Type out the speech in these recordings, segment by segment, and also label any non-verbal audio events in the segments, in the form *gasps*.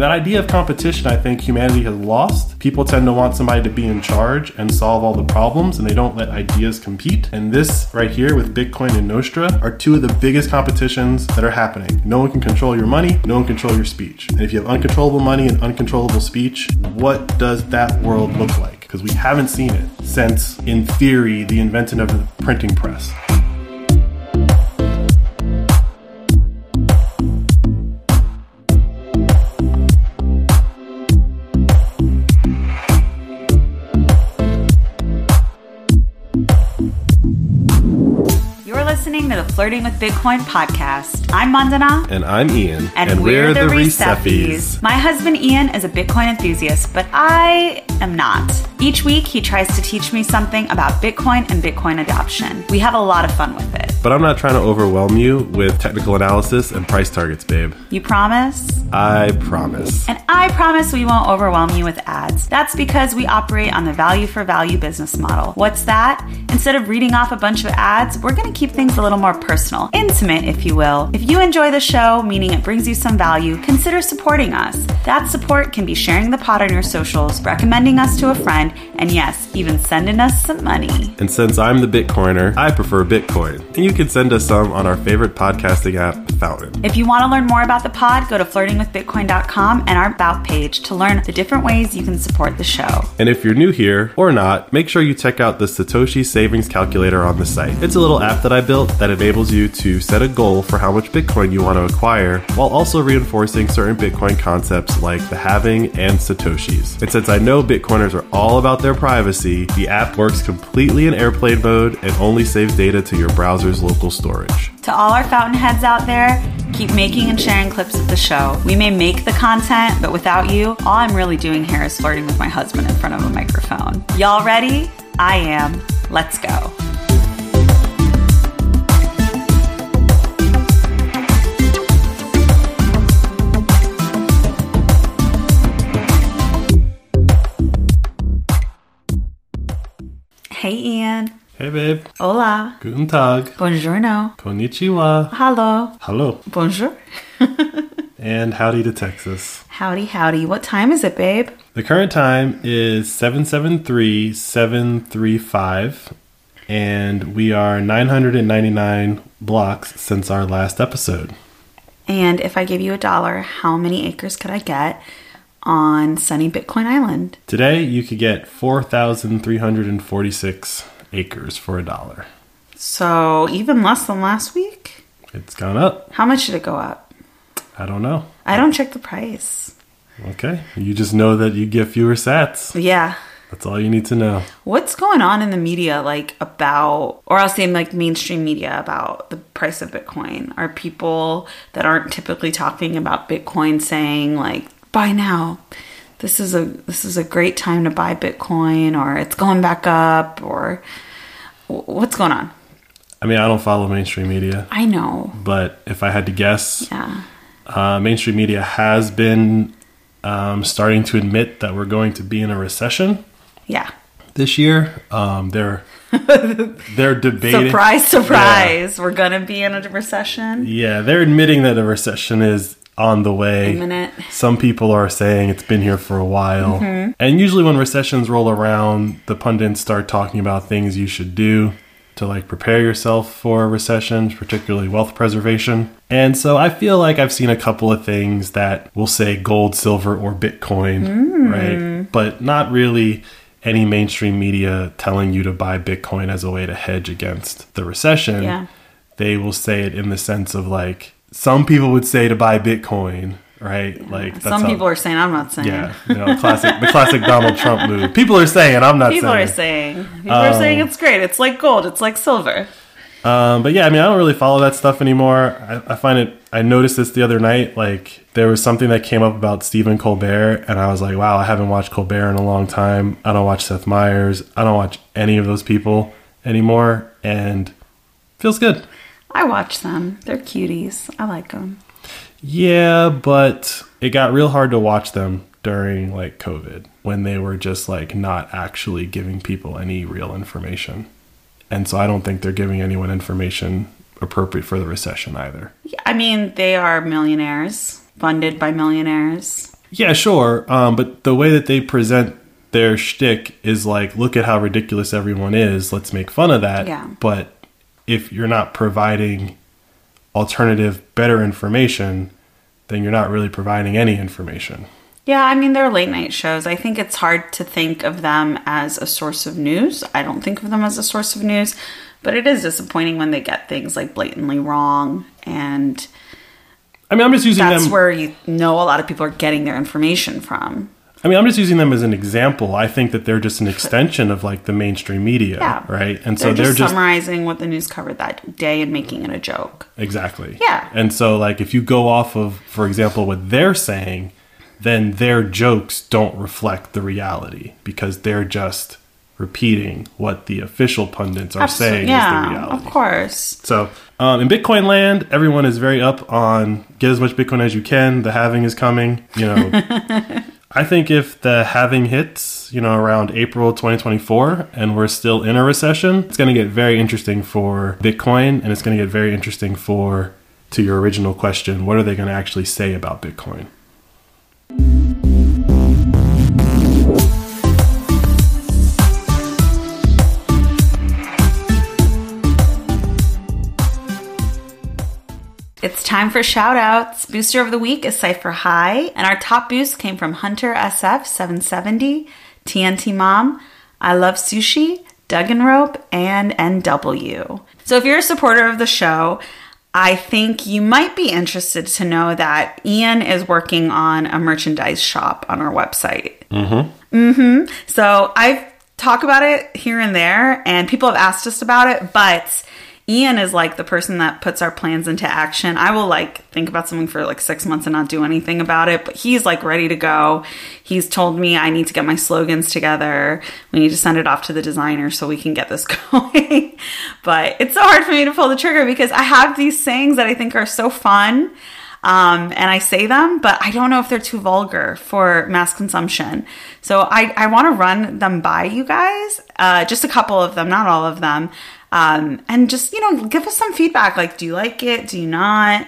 And that idea of competition, I think humanity has lost. People tend to want somebody to be in charge and solve all the problems, and they don't let ideas compete. And this right here with Bitcoin and Nostr are two of the biggest competitions that are happening. No one can control your money, no one can control your speech. And if you have uncontrollable money and uncontrollable speech, what does that world look like? Because we haven't seen it since, in theory, the invention of the printing press. Flirting with Bitcoin podcast. I'm Mandana. And I'm Ian. And, we're, the Receffies. My husband Ian is a Bitcoin enthusiast, but I am not. Each week, he tries to teach me something about Bitcoin and Bitcoin adoption. We have a lot of fun with it. But I'm not trying to overwhelm you with technical analysis and price targets, babe. You promise? I promise. And I promise we won't overwhelm you with ads. That's because we operate on the value for value business model. What's that? Instead of reading off a bunch of ads, we're going to keep things a little more personal, intimate, if you will. If you enjoy the show, meaning it brings you some value, consider supporting us. That support can be sharing the pod on your socials, recommending us to a friend, and yes, even sending us some money. And since I'm the Bitcoiner, I prefer Bitcoin. And you can send us some on our favorite podcasting app, Fountain. If you want to learn more about the pod, go to flirtingwithbitcoin.com and our About page to learn the different ways you can support the show. And if you're new here or not, make sure you check out the Satoshi Savings Calculator on the site. It's a little app that I built that enables you to set a goal for how much Bitcoin you want to acquire while also reinforcing certain Bitcoin concepts like the halving and Satoshis. And since I know Bitcoiners are all about their privacy, the app works completely in airplane mode and only saves data to your browser's local storage. To all our fountainheads out there, keep making and sharing clips of the show. We may make the content, but without you, all I'm really doing here is flirting with my husband in front of a microphone. Y'all ready? I am. Let's go. Hey Ian. Hey babe. Hola. Guten Tag. Buongiorno. Konnichiwa. Hello. Hello. Bonjour. *laughs* And howdy to Texas. Howdy, howdy. What time is it, babe? The current time is 773 735, and we are 999 blocks since our last episode. And if I give you a dollar, how many acres could I get on sunny Bitcoin Island? Today, you could get 4,346 acres for a dollar. So even less than last week? It's gone up. How much did it go up? I don't know. I don't check the price. Okay. You just know that you get fewer sats. Yeah. That's all you need to know. What's going on in the media like about or I'll say like mainstream media about the price of Bitcoin? Are people that aren't typically talking about Bitcoin saying like buy now? This is a this is a great time to buy Bitcoin or it's going back up or what's going on? I mean, I don't follow mainstream media, I know. but if I had to guess, Yeah. uh, mainstream media has been um, starting to admit that we're going to be in a recession Yeah. this year. Um, they're *laughs* they're debating. Surprise, surprise. We're going to be in a recession. Yeah, they're admitting that a recession is on the way. Some people are saying it's been here for a while. Mm-hmm. And usually, when recessions roll around, the pundits start talking about things you should do to like prepare yourself for a recession, particularly wealth preservation. And so I feel like I've seen a couple of things that will say gold, silver, or Bitcoin, Mm. right? But not really any mainstream media telling you to buy Bitcoin as a way to hedge against the recession Yeah. they will say it in the sense of like some people would say to buy Bitcoin, right? Like that's Some how- people are saying, I'm not saying. yeah, you know, classic the classic Donald Trump move. *laughs* People are saying, I'm not saying. People saying. are saying. People are saying it's great. It's like gold. It's like silver. Um, but yeah, I mean, I don't really follow that stuff anymore. I, I find it. I noticed this the other night. Like there was something that came up about Stephen Colbert, and I was like, wow, I haven't watched Colbert in a long time. I don't watch Seth Meyers. I don't watch any of those people anymore, and feels good. I watch them. They're cuties. I like them. Yeah, but it got real hard to watch them during like COVID when they were just like not actually giving people any real information. And so I don't think they're giving anyone information appropriate for the recession either. I mean, they are millionaires, funded by millionaires. Yeah, sure. Um, but the way that they present their shtick is like, look at how ridiculous everyone is. Let's make fun of that. Yeah. But if you're not providing alternative, better information, then you're not really providing any information. Yeah, I mean, they're late night shows. I think it's hard to think of them as a source of news. I don't think of them as a source of news, but it is disappointing when they get things like blatantly wrong. And I mean, I'm just using that's them. where you know a lot of people are getting their information from. I mean, I'm just using them as an example. I think that they're just an extension of like the mainstream media, Yeah. right? And so They're, they're just, just summarizing what the news covered that day and making it a joke. Exactly. Yeah. And so, like, if you go off of, for example, what they're saying, then their jokes don't reflect the reality because they're just repeating what the official pundits are saying is the yeah, reality. of course. So, um, in Bitcoin land, everyone is very up on get as much Bitcoin as you can. The halving is coming. You know, *laughs* I think if the halving hits, you know, around April 2024, and we're still in a recession, it's going to get very interesting for Bitcoin, and it's going to get very interesting for, to your original question, what are they going to actually say about Bitcoin? Time for shout outs. Booster of the week is Cypher High, and our top boost came from Hunter SF770, TNT Mom, I Love Sushi, Duggan Rope, and NW. So if you're a supporter of the show, I think you might be interested to know that Ian is working on a merchandise shop on our website. Mm-hmm. So I've talked about it here and there, and people have asked us about it, but Ian is like the person that puts our plans into action. I will like think about something for like six months and not do anything about it, but he's like ready to go. He's told me I need to get my slogans together. We need to send it off to the designer so we can get this *laughs* going. but it's so hard for me to pull the trigger because I have these sayings that I think are so fun. Um, and I say them, but I don't know if they're too vulgar for mass consumption. So I, I want to run them by you guys, uh, just a couple of them, not all of them. Um, and just, you know, give us some feedback. Like, do you like it? Do you not?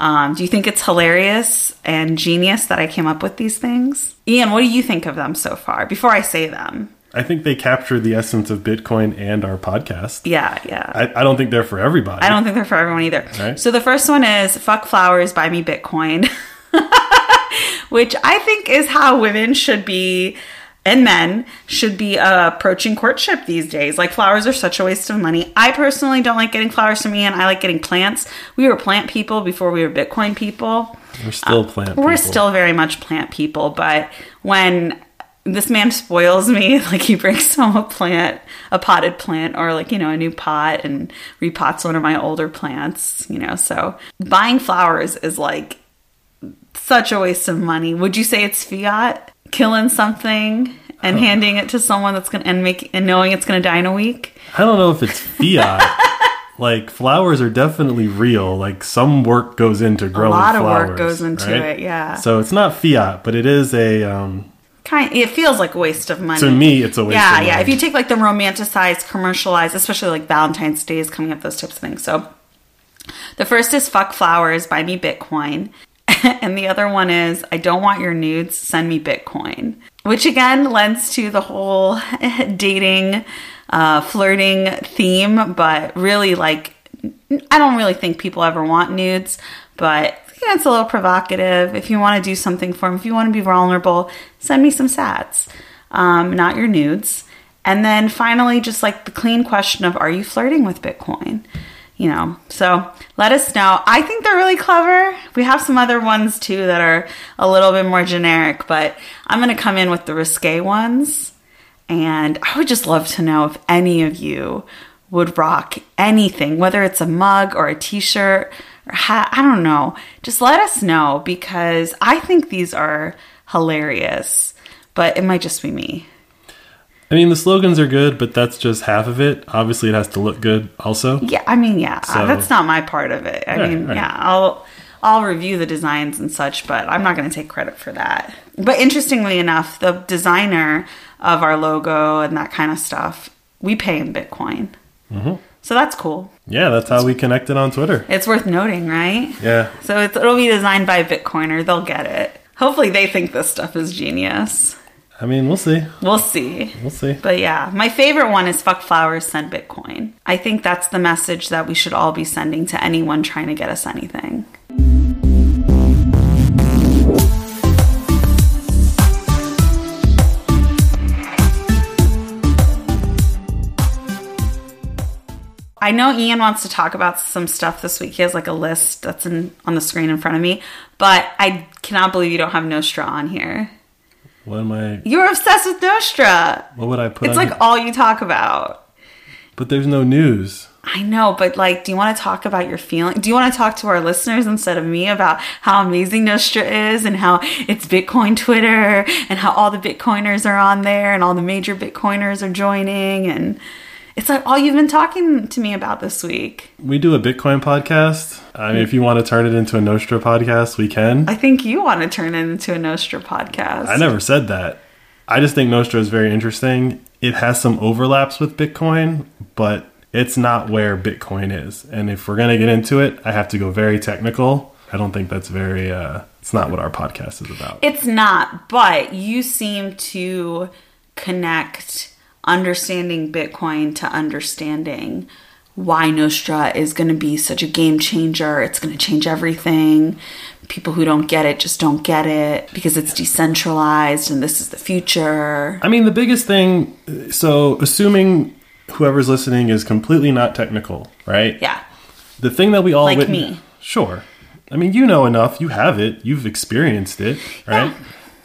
Um, do you think it's hilarious and genius that I came up with these things? Ian, what do you think of them so far before I say them? I think they capture the essence of Bitcoin and our podcast. Yeah, yeah. I, I don't think they're for everybody. I don't think they're for everyone either. Right. So the first one is fuck flowers, buy me Bitcoin, *laughs* which I think is how women should be and men should be uh, approaching courtship these days. Like flowers are such a waste of money. I personally don't like getting flowers from Ian. I like getting plants. We were plant people before we were Bitcoin people. We're still plant. We're still very much plant people, but when this man spoils me, *laughs* like he brings home a plant, a potted plant, or like, you know, a new pot and repots one of my older plants, you know. So buying flowers is like such a waste of money. Would you say it's fiat? Killing something and handing it to someone that's gonna and make and knowing it's gonna die in a week? I don't know if it's fiat. *laughs* like flowers are definitely real. Like some work goes into growing. A lot of work flowers, goes into right? it, yeah. So it's not fiat, but it is a. Um, kind it feels like a waste of money to me, it's a waste. yeah yeah if you take like the romanticized commercialized especially like valentine's day is coming up those types of things so the first is fuck flowers buy me bitcoin *laughs* and the other one is i don't want your nudes send me bitcoin which again lends to the whole *laughs* dating uh, flirting theme but really like i don't really think people ever want nudes but yeah, it's a little provocative. If you want to do something for them, if you want to be vulnerable, send me some sats, um, not your nudes. And then finally, just like the clean question of, are you flirting with Bitcoin? You know, so let us know. I think they're really clever. We have some other ones too that are a little bit more generic, but I'm going to come in with the risque ones. And I would just love to know if any of you would rock anything, whether it's a mug or a t shirt or hat. I don't know. Just let us know because I think these are hilarious, but it might just be me. I mean, the slogans are good, but that's just half of it. Obviously, it has to look good, also. Yeah, I mean, yeah, So- that's not my part of it. I Right, mean, right. yeah, I'll I'll review the designs and such, but I'm not going to take credit for that. But interestingly enough, the designer of our logo and that kind of stuff, we pay in Bitcoin. Mm-hmm. So that's cool. Yeah, that's how we connected on Twitter. It's worth noting, right? Yeah. So it's, it'll be designed by a Bitcoiner. They'll get it. Hopefully, they think this stuff is genius. I mean, we'll see. We'll see. We'll see. But yeah, my favorite one is fuck flowers, send Bitcoin. I think that's the message that we should all be sending to anyone trying to get us anything. I know Ian wants to talk about some stuff this week. He has like a list that's in on the screen in front of me, but I cannot believe you don't have Nostr on here. What am I? You're obsessed with Nostr. What would I put? It's like here? all you talk about. but there's no news. I know, but like, do you want to talk about your feeling? Do you want to talk to our listeners instead of me about how amazing Nostr is and how it's Bitcoin Twitter and how all the Bitcoiners are on there and all the major Bitcoiners are joining and it's like all you've been talking to me about this week. We do a Bitcoin podcast. I mean, if you want to turn it into a Nostr podcast, we can. I think you want to turn it into a Nostr podcast. I never said that. I just think Nostr is very interesting. It has some overlaps with Bitcoin, but it's not where Bitcoin is. And if we're going to get into it, I have to go very technical. I don't think that's very, uh, it's not what our podcast is about. It's not, but you seem to connect understanding Bitcoin to understanding why Nostr is going to be such a game changer. It's going to change everything. People who don't get it just don't get it because it's decentralized and this is the future. I mean, the biggest thing, so assuming whoever's listening is completely not technical, right? Yeah. The thing that we all Like me. Sure. I mean, you know enough. You have it. You've experienced it, right?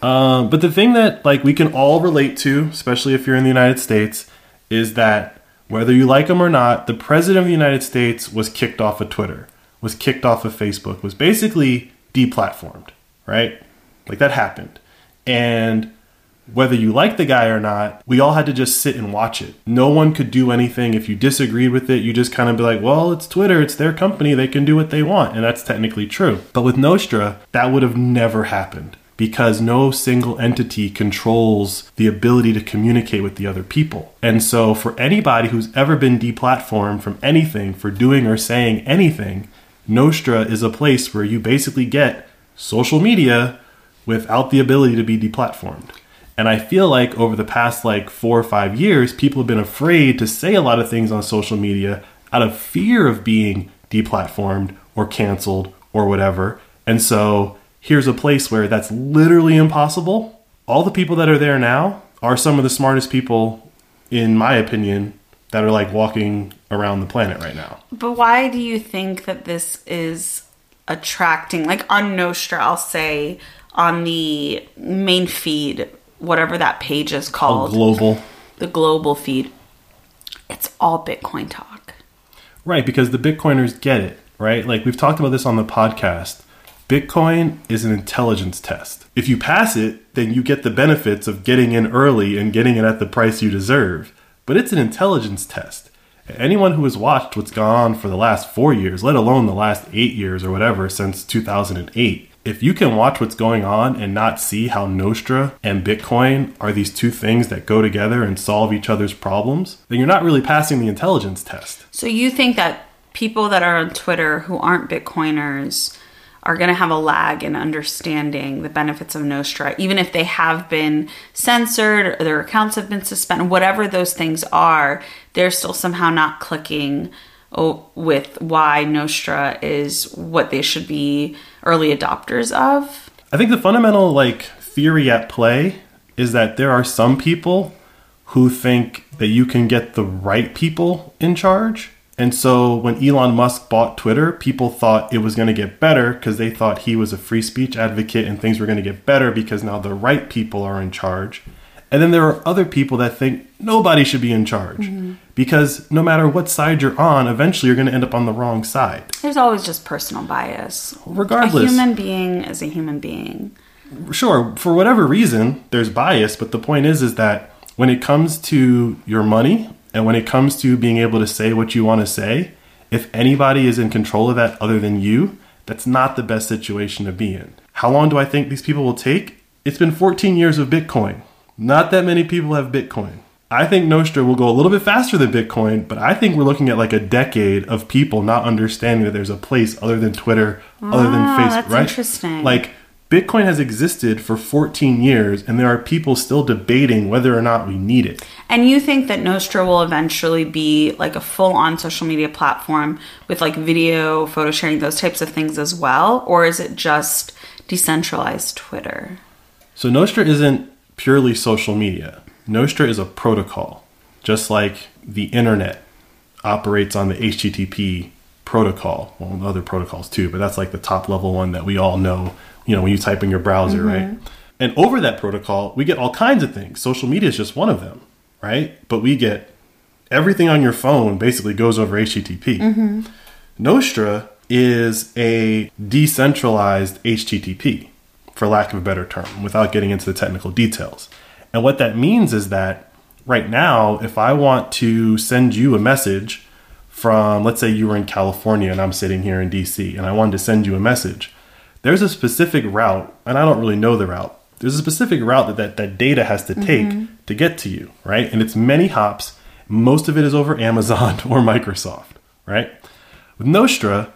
Um, but the thing that like we can all relate to, especially if you're in the United States, is that whether you like him or not, the president of the United States was kicked off of Twitter, was kicked off of Facebook, was basically deplatformed, right? Like that happened, and whether you like the guy or not, we all had to just sit and watch it. No one could do anything. If you disagreed with it, you just kind of be like, well, it's Twitter, it's their company, they can do what they want. And that's technically true. But with Nostr, that would have never happened because no single entity controls the ability to communicate with the other people. And so, for anybody who's ever been deplatformed from anything for doing or saying anything, Nostr is a place where you basically get social media without the ability to be deplatformed. And I feel like over the past like four or five years, people have been afraid to say a lot of things on social media out of fear of being deplatformed or canceled or whatever. And so here's a place where that's literally impossible. All the people that are there now are some of the smartest people, in my opinion, that are like walking around the planet right now. But why do you think that this is attracting, like on Nostr, I'll say on the main feed, whatever that page is All called, global. the global feed, it's all Bitcoin talk. Right, because the Bitcoiners get it, right? Like we've talked about this on the podcast. Bitcoin is an intelligence test. If you pass it, then you get the benefits of getting in early and getting it at the price you deserve. But it's an intelligence test. Anyone who has watched what's gone on for the last four years, let alone the last eight years or whatever since 2008, if you can watch what's going on and not see how Nostr and Bitcoin are these two things that go together and solve each other's problems, then you're not really passing the intelligence test. So you think that people that are on Twitter who aren't Bitcoiners are going to have a lag in understanding the benefits of Nostr, even if they have been censored or their accounts have been suspended, whatever those things are, they're still somehow not clicking oh, with why Nostr is what they should be early adopters of. I think the fundamental like theory at play is that there are some people who think that you can get the right people in charge. And so when Elon Musk bought Twitter, people thought it was going to get better because they thought he was a free speech advocate and things were going to get better because now the right people are in charge. And then there are other people that think nobody should be in charge mm-hmm. because no matter what side you're on, eventually you're going to end up on the wrong side. There's always just personal bias. Regardless. A human being is a human being. sure for whatever reason there's bias but the point is is that when it comes to your money and when it comes to being able to say what you want to say if anybody is in control of that other than you that's not the best situation to be in. How long do i think these people will take? It's been 14 years of bitcoin. Not that many people have bitcoin. I think nostr will go a little bit faster than bitcoin but i think we're looking at like a decade of people not understanding that there's a place other than twitter other than Ah, facebook that's right? interesting. like Bitcoin has existed for 14 years, and there are people still debating whether or not we need it. And you think that Nostr will eventually be like a full on social media platform with like video, photo sharing, those types of things as well? Or is it just decentralized Twitter? So, Nostr isn't purely social media, Nostr is a protocol, just like the internet operates on the HTTP protocol. Well, other protocols too, but that's like the top level one that we all know you know, when you type in your browser, mm-hmm. right? And over that protocol, we get all kinds of things. Social media is just one of them, right? But we get everything on your phone basically goes over HTTP. Mm-hmm. Nostr is a decentralized HTTP, for lack of a better term, without getting into the technical details. And what that means is that right now, if I want to send you a message from, let's say you were in California and I'm sitting here in DC, and I wanted to send you a message, there's a specific route, and I don't really know the route. There's a specific route that that, that data has to take Mm-hmm. to get to you, right? And it's many hops. Most of it is over *laughs* Amazon or Microsoft, right? With Nostr,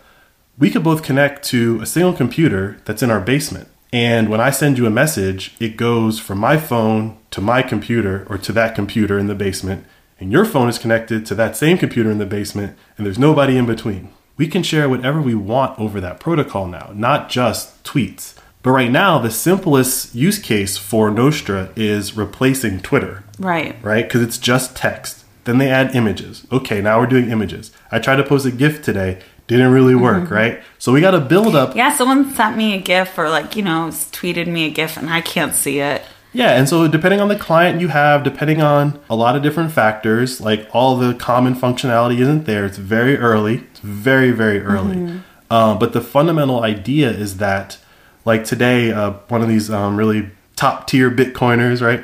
we could both connect to a single computer that's in our basement. And when I send you a message, it goes from my phone to my computer or to that computer in the basement. And your phone is connected to that same computer in the basement, and there's nobody in between. We can share whatever we want over that protocol now, not just tweets. But right now, the simplest use case for Nostr is replacing Twitter Right. right? Because it's just text. Then they add images. Okay, now we're doing images. I tried to post a GIF today, didn't really work, right? So we got to build up. Yeah, someone sent me a GIF or like, you know, tweeted me a GIF and I can't see it. Yeah, and so depending on the client you have, depending on a lot of different factors, like all the common functionality isn't there. It's very early. It's very, very early. Um, but the fundamental idea is that, like today, uh, one of these um, really top tier Bitcoiners, right?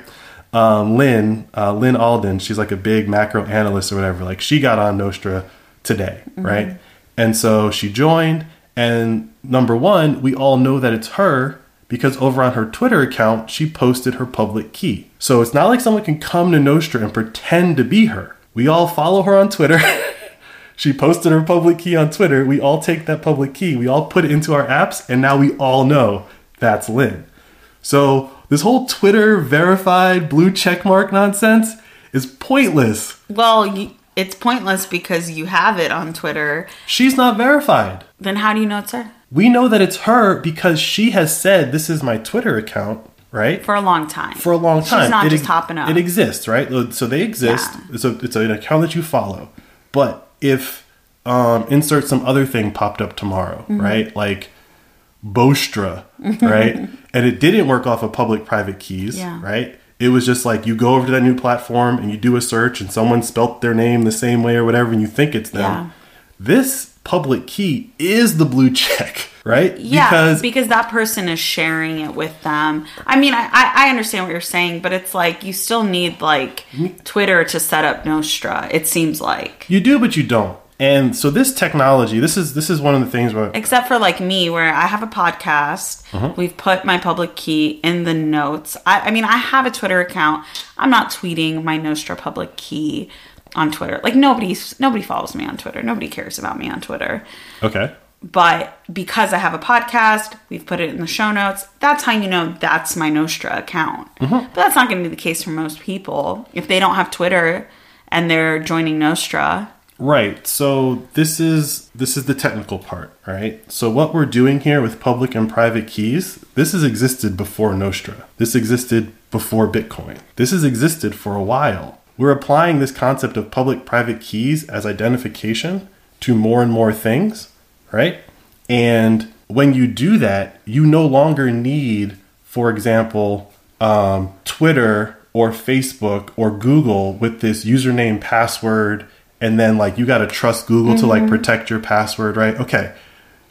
Um, Lyn, uh, Lyn Alden, she's like a big macro analyst or whatever. Like she got on Nostr today, right? And so she joined. And number one, we all know that it's her because over on her Twitter account, she posted her public key. So it's not like someone can come to Nostr and pretend to be her. We all follow her on Twitter. *laughs* she posted her public key on Twitter. We all take that public key, we all put it into our apps, and now we all know that's Lyn. So this whole Twitter verified blue checkmark nonsense is pointless. Well, it's pointless because you have it on Twitter. She's not verified. Then how do you know it's her? We know that it's her because she has said this is my Twitter account, right? For a long time. For a long time. She's not It just ex- hopping up. It exists, right? So they exist. Yeah. It's, a, it's an account that you follow. But if um, insert some other thing popped up tomorrow, Mm-hmm. right? Like Bostra, right? and it didn't work off of public private keys, Yeah. right? It was just like you go over to that new platform and you do a search and someone spelt their name the same way or whatever and you think it's them. Yeah. This public key is the blue check, *laughs* right? Yeah, Because because, that person is sharing it with them. I mean, I, I understand what you're saying, but it's like you still need like Twitter to set up Nostr. It seems like, you do, but you don't. And so this technology, this is this is one of the things where except for like me, where I have a podcast. Uh-huh. We've put my public key in the notes. I, I mean, I have a Twitter account. I'm not tweeting my Nostr public key on Twitter. Like nobody's nobody follows me on Twitter. Nobody cares about me on Twitter. okay. but because I have a podcast, we've put it in the show notes. That's how you know that's my Nostr account. Mm-hmm. But that's not going to be the case for most people. If they don't have Twitter and they're joining Nostr, Right. So this is this is the technical part, right? So what we're doing here with public and private keys, this has existed before Nostr. This existed before Bitcoin. This has existed for a while. We're applying this concept of public private keys as identification to more and more things, right? And when you do that, you no longer need, for example, um, Twitter or Facebook or Google with this username password and then like you got to trust Google to like protect your password, right? Okay.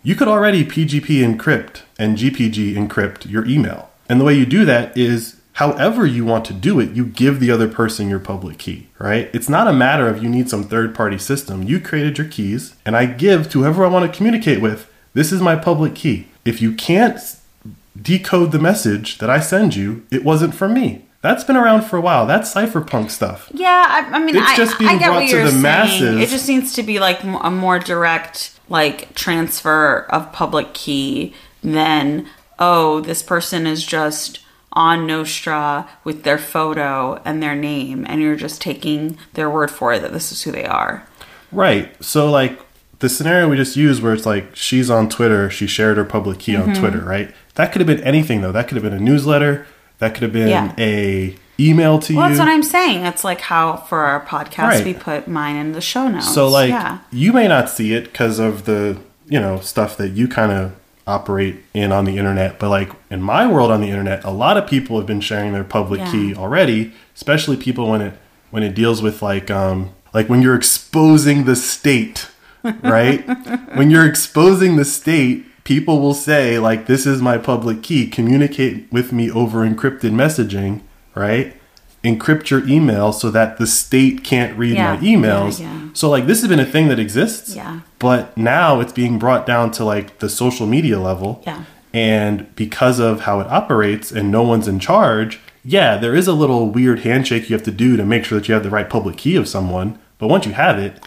You could already PGP encrypt and GPG encrypt your email. And the way you do that is however you want to do it, you give the other person your public key, right? It's not a matter of you need some third party system. You created your keys and I give to whoever I want to communicate with, this is my public key. If you can't decode the message that I send you, it wasn't from me. That's been around for a while. That's cypherpunk stuff. yeah, I, I mean, It's I, just being I get brought what to you're the saying. masses. It just needs to be like a more direct like transfer of public key than oh, this person is just on Nostr with their photo and their name, and you're just taking their word for it that this is who they are. Right. So like the scenario we just used where it's like she's on Twitter, she shared her public key Mm-hmm. on Twitter, right? That could have been anything though. That could have been a newsletter, that could have been Yeah. a email to Well, you. that's what I'm saying. It's like how for our podcast Right. we put mine in the show notes. so like yeah. you may not see it because of the, you know, stuff that you kind of operate in on the internet, but like in my world on the internet, a lot of people have been sharing their public Yeah. key already, especially people when it when it deals with like um like when you're exposing the state, right? *laughs* when you're exposing the state, people will say like this is my public key, communicate with me over encrypted messaging, right? Encrypt your email so that the state can't read Yeah, my emails. yeah, yeah. So like this has been a thing that exists. Yeah. But now it's being brought down to like the social media level. Yeah. And because of how it operates and no one's in charge, yeah, there is a little weird handshake you have to do to make sure that you have the right public key of someone. But once you have it,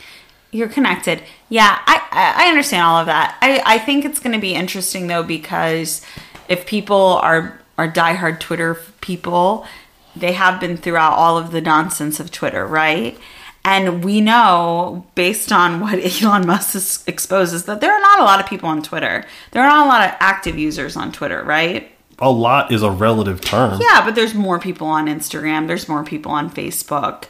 You're connected. Yeah, I, I I understand all of that. I, I think it's going to be interesting though because if people are are diehard Twitter people, they have been throughout all of the nonsense of Twitter, right? And we know, based on what *laughs* Elon Musk is- exposes, that there are not a lot of people on Twitter. There are not a lot of active users on Twitter, right? a lot is a relative term. Yeah, but there's more people on Instagram. There's more people on Facebook.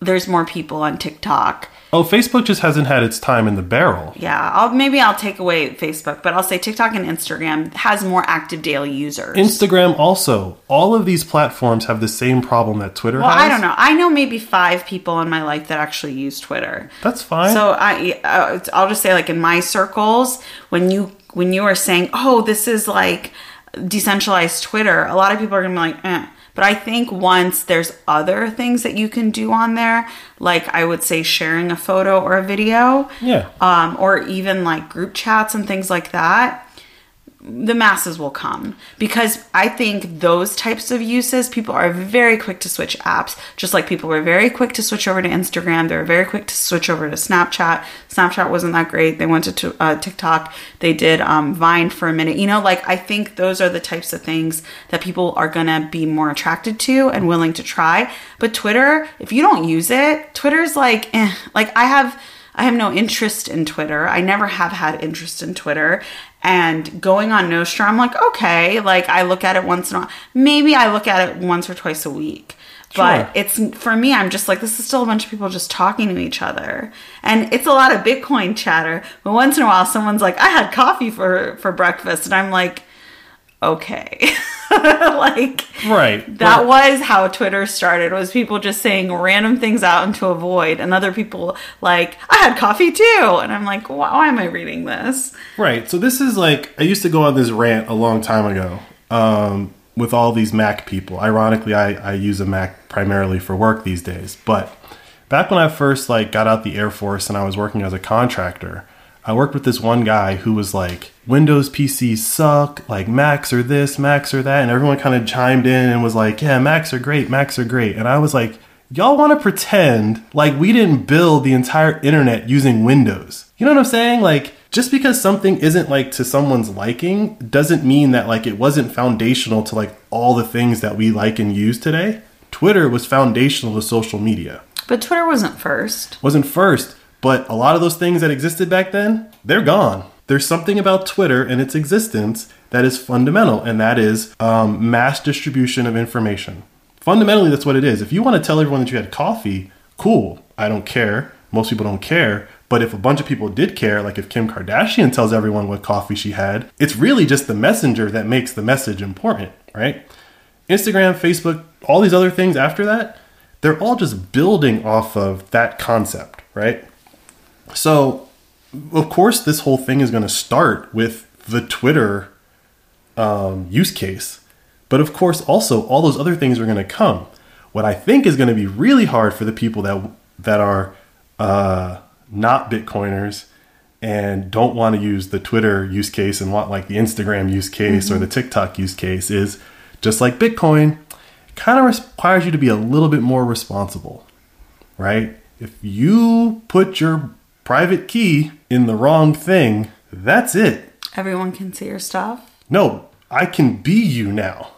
There's more people on TikTok. Oh, Facebook just hasn't had its time in the barrel. Yeah, I'll maybe I'll take away Facebook, but I'll say TikTok and Instagram has more active daily users. Instagram also. All of these platforms have the same problem that Twitter well, has. I don't know. I know maybe five people in my life that actually use Twitter. That's fine. So I, uh, I'll just say like in my circles, when you when you are saying, "Oh, this is like decentralized Twitter," a lot of people are gonna be like, eh. But I think once there's other things that you can do on there, like I would say sharing a photo or a video, Yeah. um, or even like group chats and things like that, the masses will come because I think those types of uses, people are very quick to switch apps. Just like people were very quick to switch over to Instagram, they were very quick to switch over to Snapchat. Snapchat wasn't that great. They went to uh, TikTok. They did um, Vine for a minute. You know, like I think those are the types of things that people are gonna be more attracted to and willing to try. But Twitter, if you don't use it, Twitter's like, eh. like I have. I have no interest in Twitter. I never have had interest in Twitter. And going on Nostr, I'm like, okay, like I look at it once in a while. Maybe I look at it once or twice a week. But it's for me, I'm just like, this is still a bunch of people just talking to each other. And it's a lot of Bitcoin chatter. But once in a while, someone's like, I had coffee for, for breakfast. And I'm like, okay. *laughs* like, right. that was how Twitter started. Was people just saying random things out into a void, and other people like, "I had coffee too," and I'm like, "Why, why am I reading this?" Right. So this is like I used to go on this rant a long time ago um, with all these Mac people. Ironically, I, I use a Mac primarily for work these days. But back when I first like got out the Air Force and I was working as a contractor, I worked with this one guy who was like, Windows PCs suck, like Macs are this, Macs are that, and everyone kind of chimed in and was like, Yeah, Macs are great, Macs are great. And I was like, Y'all want to pretend like we didn't build the entire internet using Windows. You know what I'm saying? Like, just because something isn't like to someone's liking doesn't mean that like it wasn't foundational to like all the things that we like and use today. Twitter was foundational to social media. But Twitter wasn't first. Wasn't first, but a lot of those things that existed back then, they're gone. There's something about Twitter and its existence that is fundamental, and that is um, mass distribution of information. Fundamentally, that's what it is. If you want to tell everyone that you had coffee, cool. I don't care. Most people don't care. But if a bunch of people did care, like if Kim Kardashian tells everyone what coffee she had, it's really just the messenger that makes the message important, right? Instagram, Facebook, all these other things after that, they're all just building off of that concept, right? So, of course, this whole thing is going to start with the Twitter um, use case. But of course, also all those other things are going to come. What I think is going to be really hard for the people that that are uh, not Bitcoiners and don't want to use the Twitter use case and want like the Instagram use case or the TikTok use case is just like Bitcoin, kind of requires you to be a little bit more responsible, right? If you put your private key in the wrong thing, that's it. Everyone can see your stuff. No, I can be you now.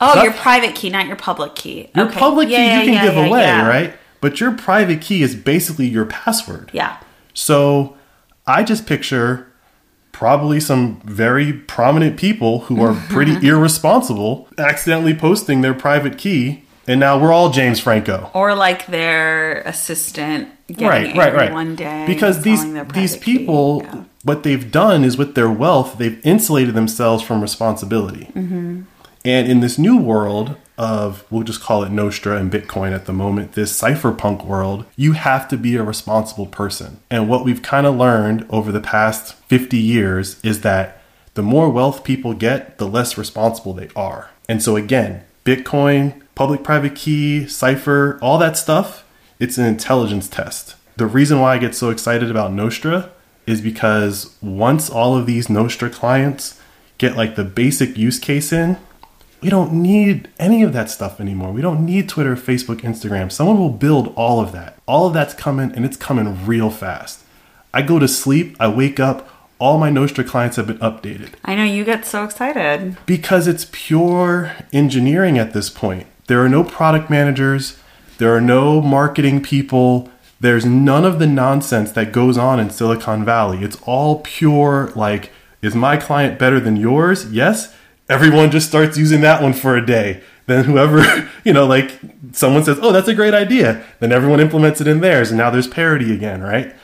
Oh, your private key, not your public key. Your Okay. public key Yeah, yeah, you can yeah, give yeah, away, yeah. right? But your private key is basically your password. Yeah. So I just picture probably some very prominent people who are *laughs* pretty irresponsible accidentally posting their private key, and now we're all James Franco. Or like their assistant right, right, right. one day because these these people, Yeah. what they've done is with their wealth, they've insulated themselves from responsibility. Mm-hmm. And in this new world of we'll just call it Nostr and Bitcoin at the moment, this cypherpunk world, you have to be a responsible person. And what we've kind of learned over the past 50 years is that the more wealth people get, the less responsible they are. And so again, Bitcoin, public private key, cipher, all that stuff, it's an intelligence test. The reason why I get so excited about Nostr is because once all of these Nostr clients get like the basic use case in, we don't need any of that stuff anymore. We don't need Twitter, Facebook, Instagram. Someone will build all of that. All of that's coming and it's coming real fast. I go to sleep, I wake up, all my Nostr clients have been updated I know you get so excited. because it's pure engineering at this point. There are no product managers, there are no marketing people, there's none of the nonsense that goes on in Silicon Valley. It's all pure, like, is my client better than yours? Yes. Everyone just starts using that one for a day. Then whoever, *laughs* you know, like someone says, oh, that's a great idea. Then everyone implements it in theirs, and now there's parity again, right?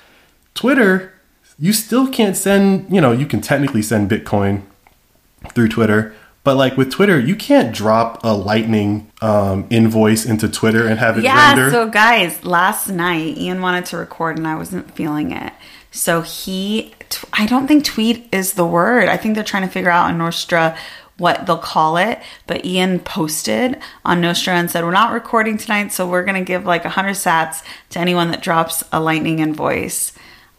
Twitter, you still can't send, you know, you can technically send Bitcoin through Twitter. But like with Twitter, you can't drop a Lightning um, invoice into Twitter and have it Yeah, render. so guys, last night Ian wanted to record and I wasn't feeling it. So he, t- I don't think tweet is the word. I think they're trying to figure out on Nostr what they'll call it. But Ian posted on Nostr and said, We're not recording tonight, so we're going to give like 100 sats to anyone that drops a lightning invoice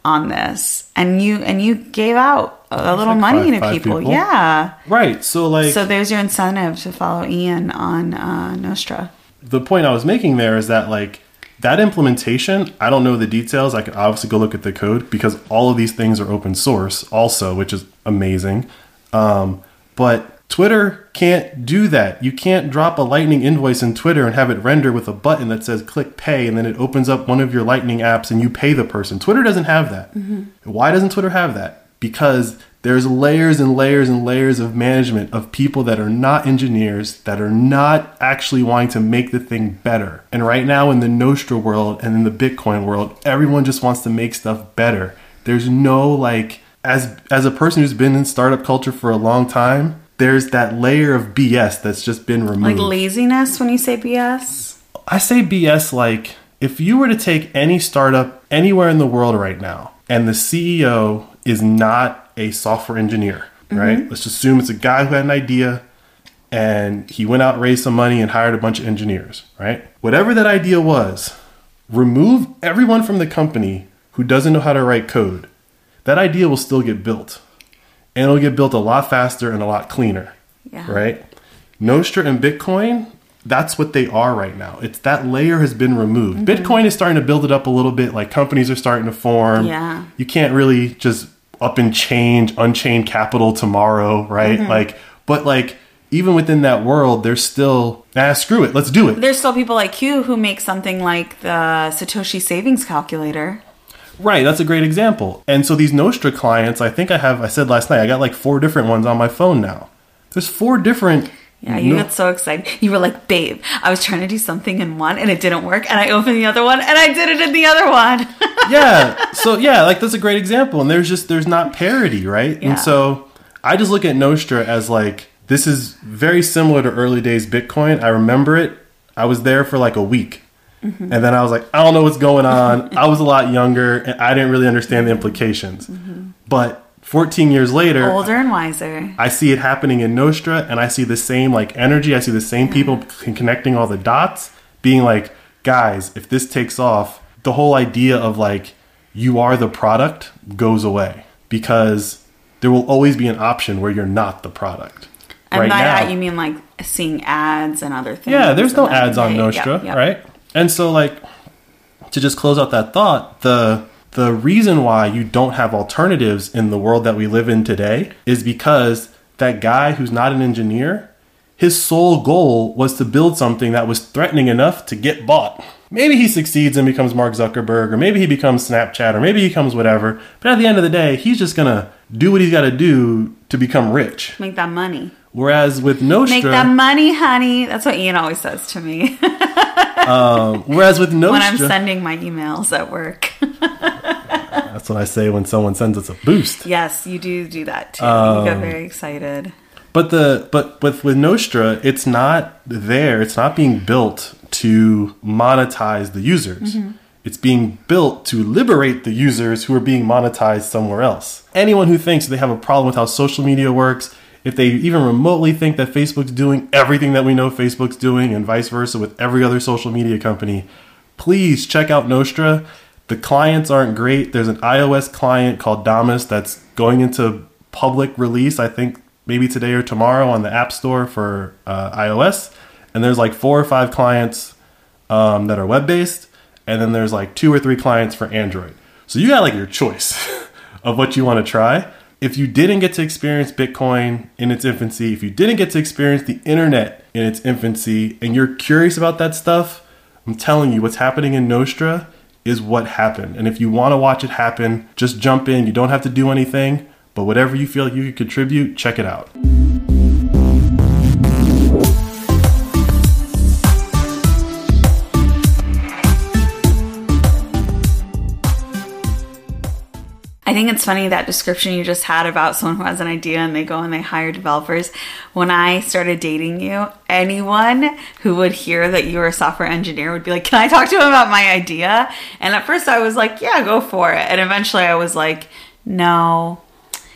on this. And you and you gave out a little like money five- to five people. people. Yeah. right. So like So there's your incentive to follow Ian on uh, Nostr. the point I was making there is that like that implementation, I don't know the details. I could obviously go look at the code because all of these things are open source also, which is amazing. Um, but Twitter can't do that. You can't drop a Lightning invoice in Twitter and have it render with a button that says click pay and then it opens up one of your Lightning apps and you pay the person. Twitter doesn't have that. Mm-hmm. Why doesn't Twitter have that? Because there's layers and layers and layers of management of people that are not engineers, that are not actually wanting to make the thing better. And right now in the Nostr world and in the Bitcoin world, everyone just wants to make stuff better. There's no like as as a person who's been in startup culture for a long time, there's that layer of BS that's just been removed. Like laziness when you say BS? I say BS like if you were to take any startup anywhere in the world right now and the CEO is not a software engineer, mm-hmm. right? Let's assume it's a guy who had an idea and he went out, raised some money, and hired a bunch of engineers, right? Whatever that idea was, remove everyone from the company who doesn't know how to write code. That idea will still get built. And it'll get built a lot faster and a lot cleaner Yeah. right? Nostr and Bitcoin, that's what they are right now. It's that layer has been removed. Mm-hmm. Bitcoin is starting to build it up a little bit, like companies are starting to form. Yeah. You can't really just up and change, Unchained Capital tomorrow, right? Mm-hmm. Like, but like, even within that world, there's still, ah, screw it, let's do it. There's still people like you who make something like the Satoshi savings calculator. Right, that's a great example. And so these Nostr clients, I think I have, I said last night, I got like four different ones on my phone now. There's four different. Yeah, you No- got so excited. You were like, babe, I was trying to do something in one and it didn't work. And I opened the other one and I did it in the other one. *laughs* yeah. So yeah, like that's a great example. And there's just there's not parity, right? Yeah. And so I just look at Nostr as like this is very similar to early days Bitcoin. I remember it. I was there for like a week. Mm-hmm. And then I was like, I don't know what's going on. I was a lot younger and I didn't really understand the implications. But 14 years later, Older and wiser. I see it happening in Nostr and I see the same like energy. I see the same people connecting all the dots, being like, guys, if this takes off, the whole idea of like you are the product goes away because there will always be an option where you're not the product. And right by now, that, you mean like seeing ads and other things. yeah, there's no ads on yeah, Nostr, yeah. right? And so like to just close out that thought, the the reason why you don't have alternatives in the world that we live in today is because that guy who's not an engineer, his sole goal was to build something that was threatening enough to get bought. Maybe he succeeds and becomes Mark Zuckerberg, or maybe he becomes Snapchat, or maybe he becomes whatever. But at the end of the day, he's just gonna do what he's got to do to become rich. Make that money. Whereas with Nostr, Make that money, honey. That's what Ian always says to me *laughs* Um, whereas with Nostr, when I'm sending my emails at work. *laughs* that's what I say when someone sends us a boost. yes, you do do that too. you get um, very excited. But the but with with Nostr, it's not there. It's not being built to monetize the users. Mm-hmm. It's being built to liberate the users who are being monetized somewhere else. Anyone who thinks they have a problem with how social media works, if they even remotely think that Facebook's doing everything that we know Facebook's doing and vice versa with every other social media company, please check out Nostr. The clients aren't great. There's an iOS client called Damus that's going into public release, I think maybe today or tomorrow on the App Store for uh, iOS. And there's like four or five clients um, that are web based, and then there's like two or three clients for Android. So you got like your choice *laughs* of what you want to try. If you didn't get to experience Bitcoin in its infancy, if you didn't get to experience the internet in its infancy, and you're curious about that stuff, I'm telling you, what's happening in Nostr is what happened. And if you want to watch it happen, just jump in. You don't have to do anything, but whatever you feel like you could contribute, check it out. I think it's funny that description you just had about someone who has an idea and they go and they hire developers. When I started dating you, anyone who would hear that you were a software engineer would be like, Can I talk to him about my idea? And at first I was like, Yeah, go for it. And eventually I was like, No,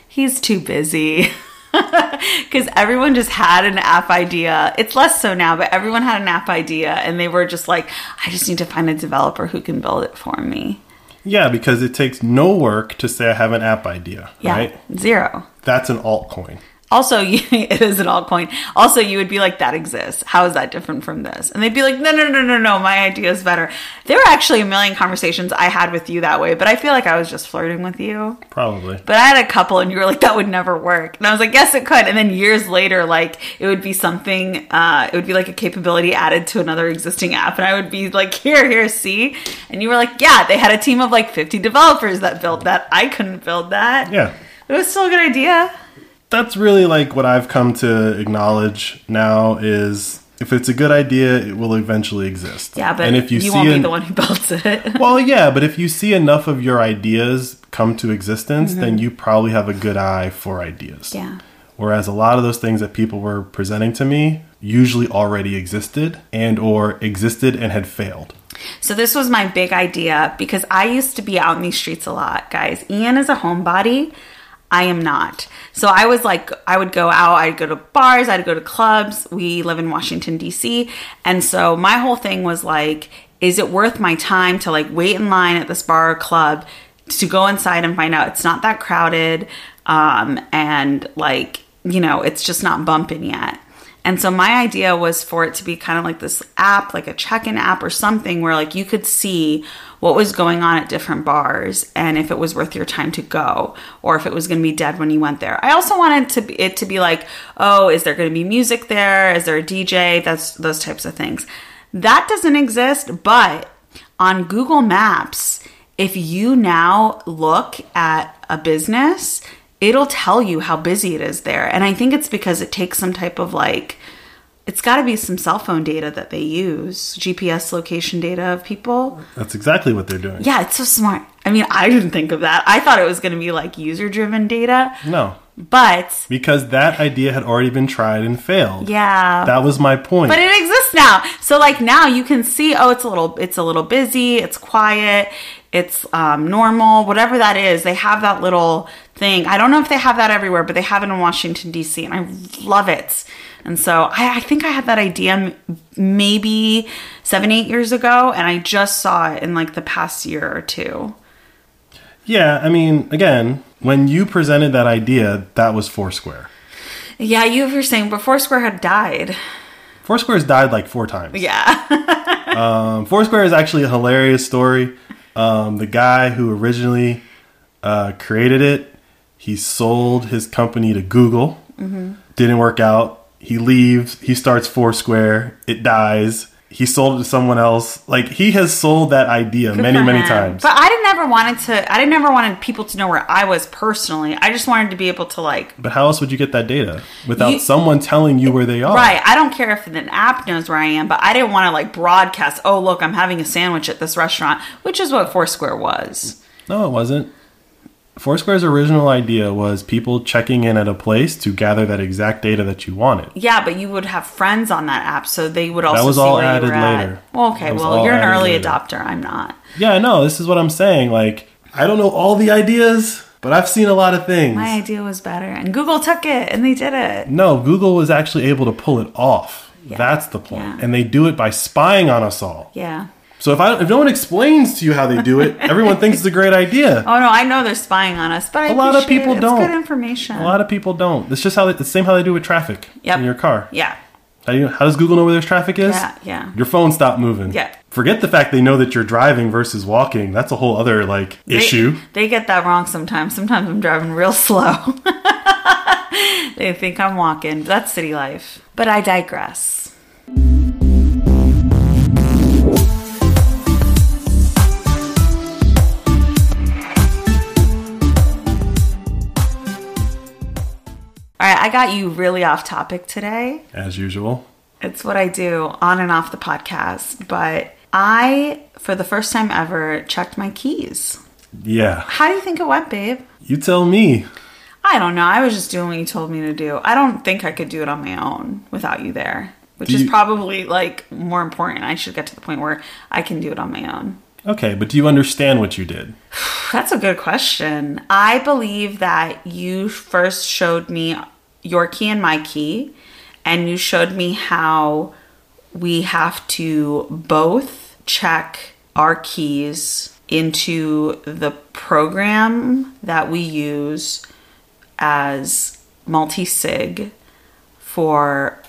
he's too busy. *laughs* Because everyone just had an app idea. It's less so now, but everyone had an app idea and they were just like, I just need to find a developer who can build it for me. Yeah, because it takes no work to say I have an app idea, Yeah, right? zero. That's an altcoin. Also, *laughs* you, it is an altcoin. Also, you would be like, that exists. How is that different from this? And they'd be like, no, no, no, no, no, my idea is better. There were actually a million conversations I had with you that way, but I feel like I was just flirting with you. Probably. But I had a couple, and you were like, that would never work. And I was like, yes, it could. And then years later, like, it would be something, uh, it would be like a capability added to another existing app. And I would be like, here, here, see? And you were like, yeah, they had a team of like 50 developers that built that. I couldn't build that. Yeah. It was still a good idea. That's really like what I've come to acknowledge now is if it's a good idea, it will eventually exist. Yeah, but and if you, you see won't be an- the one who builds it. *laughs* well, yeah, but if you see enough of your ideas come to existence, then you probably have a good eye for ideas. Mm-hmm. yeah. Whereas a lot of those things that people were presenting to me usually already existed and or existed and had failed. So this was my big idea because I used to be out in these streets a lot, guys. Ian is a homebody. I am not. So I was like, I would go out, I'd go to bars, I'd go to clubs. We live in Washington, D.C. And so my whole thing was like, is it worth my time to like wait in line at this bar or club to go inside and find out it's not that crowded um, and like, you know, it's just not bumping yet. And so my idea was for it to be kind of like this app, like a check-in app or something where like you could see what was going on at different bars and if it was worth your time to go or if it was going to be dead when you went there. I also wanted to be, it to be like, oh, is there going to be music there? Is there a DJ? That's those types of things. That doesn't exist, but on Google Maps, if you now look at a business, it'll tell you how busy it is there. And I think it's because it takes some type of like, it's got to be some cell phone data that they use, GPS location data of people. That's exactly what they're doing. Yeah, it's so smart. I mean, I didn't think of that. I thought it was going to be like user driven data, No, but because that idea had already been tried and failed. yeah. That was my point. but it exists now. So like now you can see, oh, it's a little, it's a little busy, it's quiet, it's um, normal, whatever that is. They have that little thing. I don't know if they have that everywhere, but they have it in Washington D.C. and I love it. And so I, I think I had that idea m- maybe seven, eight years ago, and I just saw it in like the past year or two. yeah, I mean, again, when you presented that idea, that was Foursquare. Yeah, you were saying but Foursquare had died. Foursquare's died like four times. Yeah. *laughs* Um, Foursquare is actually a hilarious story. Um, the guy who originally uh, created it, he sold his company to Google Didn't work out. He leaves. He starts Foursquare. It dies. He sold it to someone else. Like he has sold that idea many, many times. But I didn't never wanted to. I didn't never wanted people to know where I was personally. I just wanted to be able to like. But how else would you get that data without You- someone telling you where they are? Right. I don't care if an app knows where I am, but I didn't want to like broadcast. Oh, look, I'm having a sandwich at this restaurant, which is what Foursquare was. No, it wasn't. Foursquare's original idea was people checking in at a place to gather that exact data that you wanted. Yeah, but you would have friends on that app, so they would also That was all added later. Well, okay. Well, you're an early later. adopter. I'm not. Yeah, no, this is what I'm saying. Like, I don't know all the ideas, but I've seen a lot of things. My idea was better, and Google took it, and they did it. No, Google was actually able to pull it off. Yeah. That's the point. Yeah. And they do it by spying on us all. Yeah. So if I if no one explains to you how they do it, *laughs* everyone thinks it's a great idea. Oh no, I know they're spying on us, but I A lot of people it. don't. It's good information. A lot of people don't. It's just how they, the same how they do with traffic Yep. in your car. yeah. How, do you, how does Google know where there's traffic is? Yeah, yeah. Your phone stopped moving. Yeah. Forget the fact they know that you're driving versus walking. That's a whole other like They- issue. They get that wrong sometimes. Sometimes I'm driving real *laughs* slow. *laughs* they think I'm walking. That's city life. But I digress. All right, I got you really off topic today. As usual. It's what I do on and off the podcast. But I, for the first time ever, checked my keys. Yeah. How do you think it went, babe? You tell me. I don't know. I was just doing what you told me to do. I don't think I could do it on my own without you there, which Do is you- probably like more important. I should get to the point where I can do it on my own. Okay, but do you understand what you did? *sighs* That's a good question. I believe that you first showed me your key and my key, and you showed me how we have to both check our keys into the program that we use as multi-sig for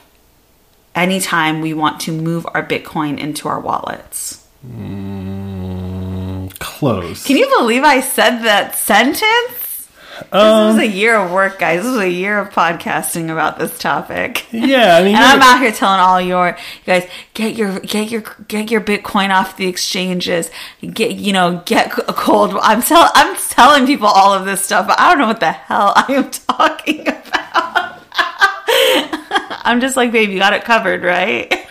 anytime we want to move our Bitcoin into our wallets. Mm, close. Can you believe I said that sentence? This um, was a year of work, guys. This was a year of podcasting about this topic. yeah, I mean, and I'm out here telling all your you guys get your get your get your Bitcoin off the exchanges. Get you know get a cold. I'm tell I'm telling people all of this stuff, but I don't know what the hell I am *laughs* talking about. *laughs* I'm just like, babe, you got it covered, right? *laughs*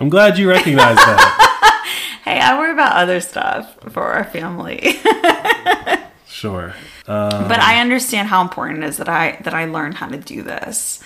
I'm glad you recognize that. hey, I worry about other stuff for our family. Sure. Uh, but I understand how important it is that I that I learn how to do this.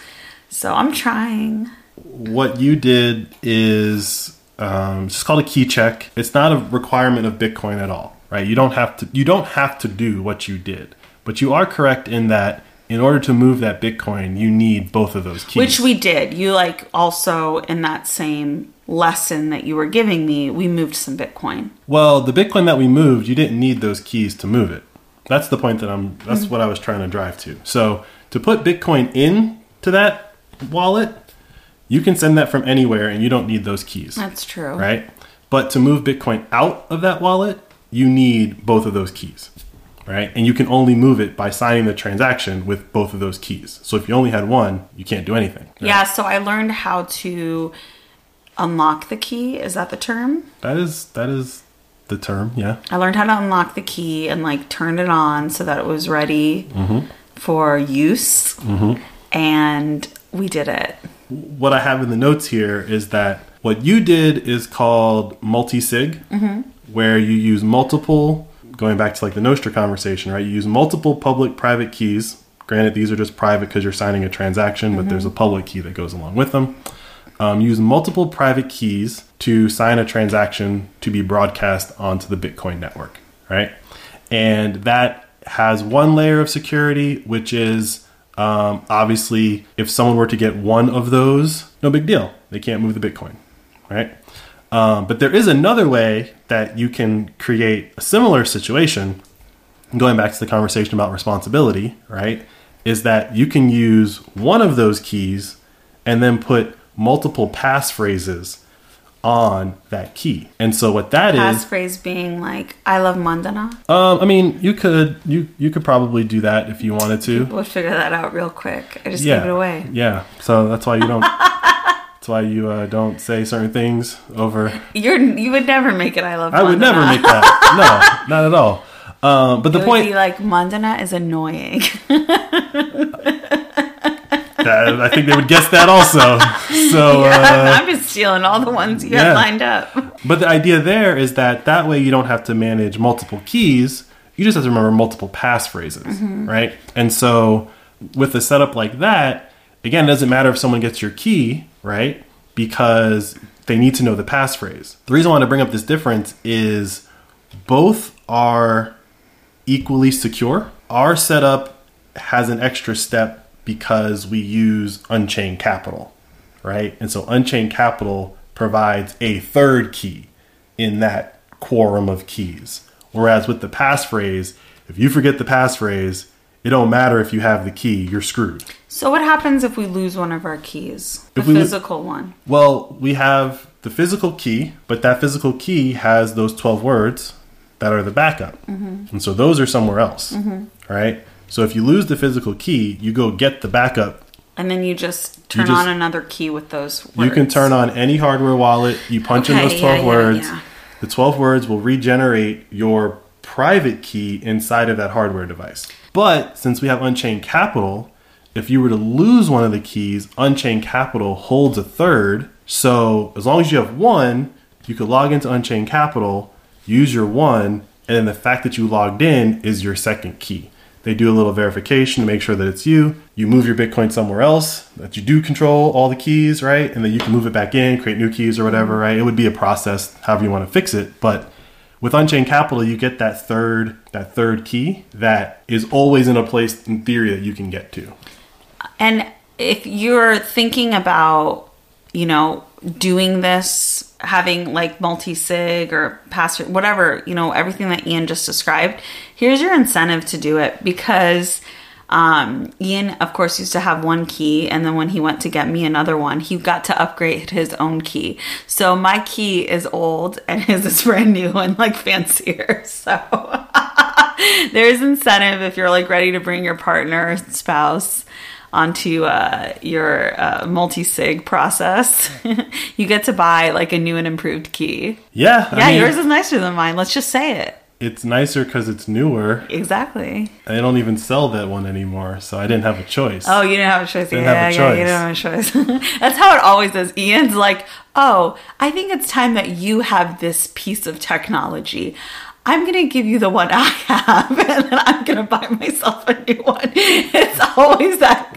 So I'm trying. what you did is um, it's just called a key check. It's not a requirement of Bitcoin at all, right? You don't have to. You don't have to do what you did, but you are correct in that in order to move that Bitcoin, you need both of those keys. Which we did. You like also in that same lesson that you were giving me, we moved some Bitcoin. Well, the Bitcoin that we moved, you didn't need those keys to move it. That's the point that I'm. That's what I was trying to drive to. So to put Bitcoin in to that wallet, you can send that from anywhere, and you don't need those keys, That's true. right? But to move Bitcoin out of that wallet, you need both of those keys, right? And you can only move it by signing the transaction with both of those keys. So if you only had one, you can't do anything. right? Yeah, so I learned how to unlock the key. Is that the term? that is that is the term. Yeah. I learned how to unlock the key and like turn it on so that it was ready mm-hmm. for use. Mm-hmm. And we did it. what I have in the notes here is that what you did is called multi-sig, mm-hmm. where you use multiple, going back to like the Nostr conversation, right? You use multiple public-private keys. Granted, these are just private because you're signing a transaction, but there's a public key that goes along with them. Um, use multiple private keys to sign a transaction to be broadcast onto the Bitcoin network, right? And that has one layer of security, which is um, obviously if someone were to get one of those, no big deal. They can't move the Bitcoin, right? Um, but there is another way that you can create a similar situation. Going back to the conversation about responsibility, right? Is that you can use one of those keys and then put multiple passphrases on that key. And so what that is, Passphrase being like, I love Mandana. um, I mean, you could you you could probably do that if you wanted to. We'll figure that out real quick. I just yeah, gave it away. Yeah, so that's why you don't. *laughs* that's why you uh, don't say certain things over. You're you would never make it. I love. I would never make that. *laughs* No, not at all. Um, but the It would point, be like Mandana is annoying. *laughs* that, I think they would guess that also. So, *laughs* yeah, uh, I'm just stealing all the ones you yeah. have lined up. but the idea there is that that way you don't have to manage multiple keys. You just have to remember multiple passphrases, right? And so, with a setup like that, again, it doesn't matter if someone gets your key, right? Because they need to know the passphrase. The reason I want to bring up this difference is both are equally secure. Our setup has an extra step because we use Unchained Capital, right? And so Unchained Capital provides a third key in that quorum of keys. Whereas with the passphrase, if you forget the passphrase, it don't matter if you have the key, you're screwed. So what happens if we lose one of our keys? The we lo- physical one. Well, we have the physical key, but that physical key has those 12 words that are the backup. Mm-hmm. And so those are somewhere else, mm-hmm. right? So if you lose the physical key, you go get the backup. And then you just turn just- on another key with those words. You can turn on any hardware wallet, you punch in those 12 yeah, yeah, words. yeah. The 12 words will regenerate your private key inside of that hardware device. But since we have Unchained Capital, if you were to lose one of the keys, Unchained Capital holds a third. So as long as you have one, you could log into Unchained Capital, use your one, and then the fact that you logged in is your second key. They do a little verification to make sure that it's you. You move your Bitcoin somewhere else that you do control all the keys, right? And then you can move it back in, create new keys or whatever, right? It would be a process, however you want to fix it. But with Unchained Capital, you get that third that third key that is always in a place in theory that you can get to. And if you're thinking about, you know, doing this, having like multi sig or pass, whatever, you know, everything that Ian just described, here's your incentive to do it because. Um, Ian, of course, used to have one key, and then when he went to get me another one, he got to upgrade his own key. So my key is old, and *laughs* his is brand new and like fancier. *laughs* So *laughs* there's incentive if you're like ready to bring your partner spouse onto uh, your uh, multi-sig process. *laughs* You get to buy like a new and improved key. Yeah, I yeah mean, yours is nicer than mine. Let's just say it. It's nicer because it's newer. exactly. They don't even sell that one anymore, so I didn't have a choice. oh you didn't have a choice. Didn't yeah have a yeah you didn't have a choice. *laughs* That's how it always is. Ian's like oh i think it's time that you have this piece of technology I'm gonna give you the one I have, *laughs* and then I'm gonna buy myself a new one. It's always that.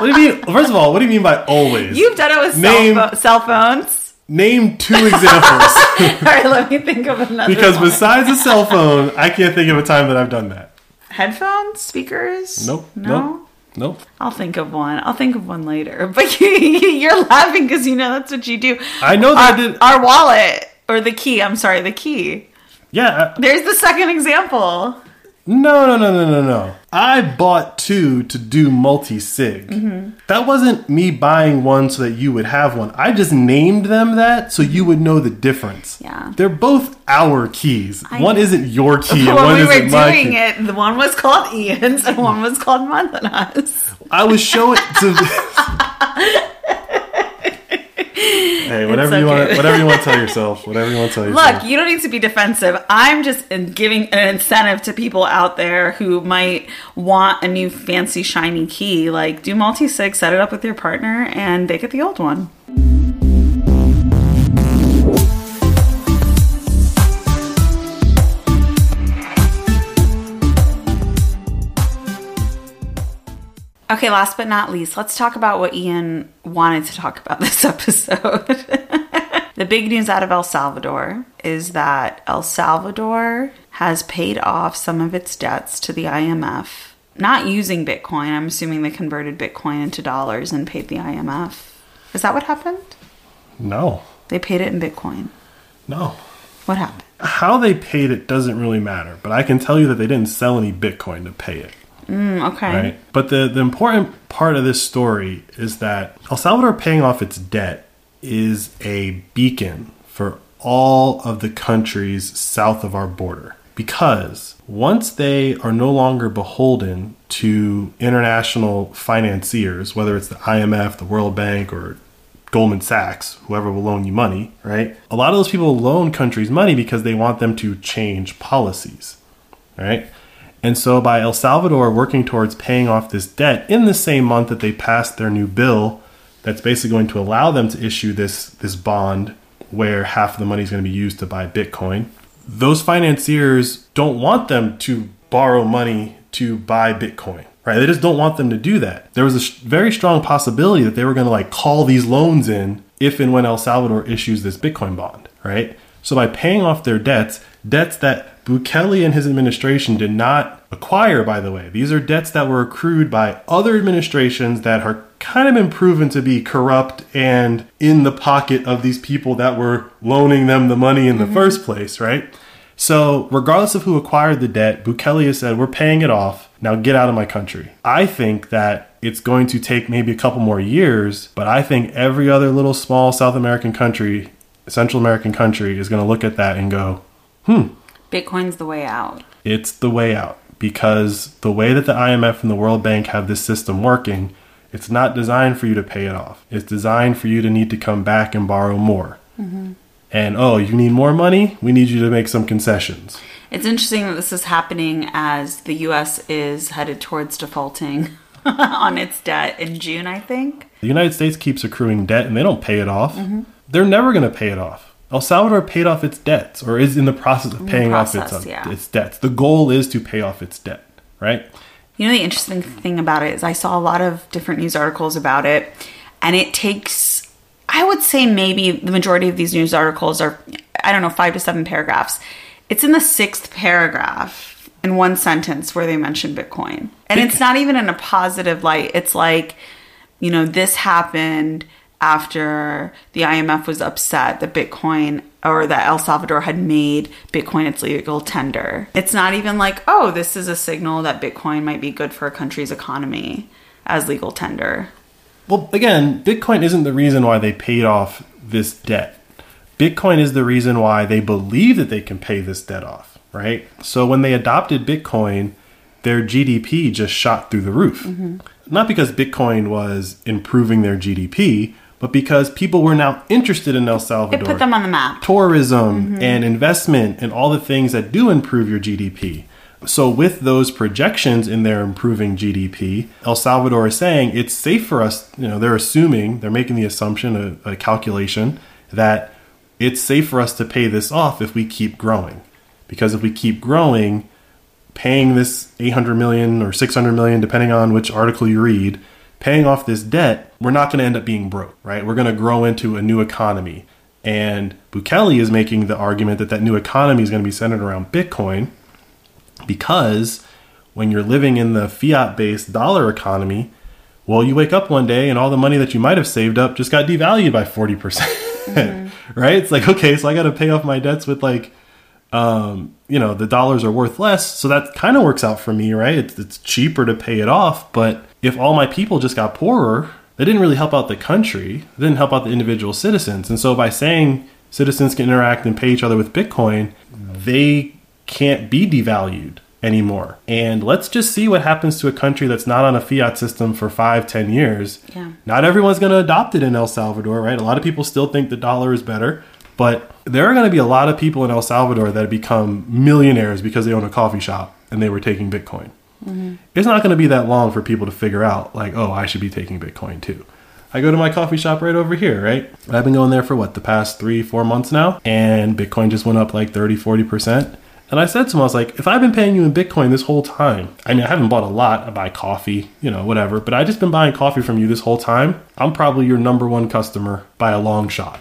What do you mean? First of all, what do you mean by always? You've done it with Name- cell, pho- cell phones. Name two examples. *laughs* All right, let me think of another. because one. besides a cell phone, I can't think of a time that I've done that. headphones, speakers. Nope. No. Nope. Nope. I'll think of one. I'll think of one later. *laughs* But you, you're laughing because you know that's what you do. I know that our, I did. our wallet or the key. I'm sorry, the key. Yeah. There's the second example. No, no, no, no, no, no. I bought two to do multi sig. Mm-hmm. That wasn't me buying one so that you would have one. I just named them that so you would know the difference. Yeah. They're both our keys. I one know. isn't your key *laughs* and when one we were isn't my doing key. it, the one was called Ian's and one was called Mandana's. I was showing to. *laughs* hey, whatever you okay. want. Whatever you want to tell *laughs* yourself. Whatever you want to tell yourself. Look, you don't need to be defensive. I'm just giving an incentive to people out there who might want a new fancy shiny key. Like, do multi sig, set it up with your partner, and they get the old one. Okay, last but not least, let's talk about what Ian wanted to talk about *laughs* this episode. *laughs* the big news out of El Salvador is that El Salvador has paid off some of its debts to the IMF, not using Bitcoin. I'm assuming they converted Bitcoin into dollars and paid the IMF. Is that what happened? no, They paid it in Bitcoin. no. What happened? How they paid it doesn't really matter, but I can tell you that they didn't sell any Bitcoin to pay it. Mm, okay. Right. But the, the important part of this story is that El Salvador paying off its debt is a beacon for all of the countries south of our border because once they are no longer beholden to international financiers, whether it's the IMF, the World Bank, or Goldman Sachs, whoever will loan you money, right? A lot of those people loan countries money because they want them to change policies, right? And so by El Salvador working towards paying off this debt in the same month that they passed their new bill that's basically going to allow them to issue this this bond where half of the money is going to be used to buy Bitcoin. Those financiers don't want them to borrow money to buy Bitcoin, right? They just don't want them to do that. There was a very strong possibility that they were going to like call these loans in if and when El Salvador issues this Bitcoin bond, right? So by paying off their debts, debts that Bukele and his administration did not acquire, by the way, these are debts that were accrued by other administrations that are kind of been proven to be corrupt and in the pocket of these people that were loaning them the money in the mm-hmm. first place, right? So, regardless of who acquired the debt, Bukele has said, We're paying it off. Now get out of my country. I think that it's going to take maybe a couple more years, but I think every other little small South American country, Central American country, is going to look at that and go, hmm. Bitcoin's the way out. It's the way out because the way that the IMF and the World Bank have this system working, it's not designed for you to pay it off. It's designed for you to need to come back and borrow more. Mm-hmm and oh, you need more money? We need you to make some concessions. It's interesting that this is happening as the US is headed towards defaulting *laughs* on its debt in June, I think. The United States keeps accruing debt and they don't pay it off. Mm-hmm. They're never going to pay it off. El Salvador paid off its debts or is in the process of paying process, off its, uh, yeah. its debts. The goal is to pay off its debt, right? You know, the interesting thing about it is I saw a lot of different news articles about it, and it takes I would say maybe the majority of these news articles are, I don't know, five to seven paragraphs. It's in the sixth paragraph in one sentence where they mention Bitcoin. And it's not even in a positive light. It's like, you know, this happened after the IMF was upset that Bitcoin or that El Salvador had made Bitcoin its legal tender. It's not even like, oh, this is a signal that Bitcoin might be good for a country's economy as legal tender. Well, again, Bitcoin isn't the reason why they paid off this debt. Bitcoin is the reason why they believe that they can pay this debt off, right? So when they adopted Bitcoin, their GDP just shot through the roof. Mm-hmm. Not because Bitcoin was improving their GDP, but because people were now interested in El Salvador. It put them on the map. Tourism mm-hmm. and investment and all the things that do improve your GDP. So, with those projections in their improving GDP, El Salvador is saying it's safe for us. You know, they're assuming, they're making the assumption, a, a calculation, that it's safe for us to pay this off if we keep growing. Because if we keep growing, paying this 800 million or 600 million, depending on which article you read, paying off this debt, we're not going to end up being broke, right? We're going to grow into a new economy. And Bukele is making the argument that that new economy is going to be centered around Bitcoin because when you're living in the fiat based dollar economy, well, you wake up one day and all the money that you might have saved up just got devalued by 40%. Mm-hmm. *laughs* right? It's like, okay, so I got to pay off my debts with like, um, you know, the dollars are worth less. So that kind of works out for me, right? It's, it's cheaper to pay it off. But if all my people just got poorer, that didn't really help out the country. It didn't help out the individual citizens. And so by saying citizens can interact and pay each other with Bitcoin, they can't be devalued anymore. And let's just see what happens to a country that's not on a fiat system for five, ten years. Yeah. Not everyone's going to adopt it in El Salvador, right? A lot of people still think the dollar is better. But there are going to be a lot of people in El Salvador that become millionaires because they own a coffee shop and they were taking Bitcoin. Mm-hmm. It's not going to be that long for people to figure out, like, oh, I should be taking Bitcoin too. I go to my coffee shop right over here, right? I've been going there for what, the past three, four months now, and Bitcoin just went up like 30, 40%. And I said to him, I was like, if I've been paying you in Bitcoin this whole time, I mean, I haven't bought a lot. I buy coffee, you know, whatever, but I just been buying coffee from you this whole time. I'm probably your number one customer by a long shot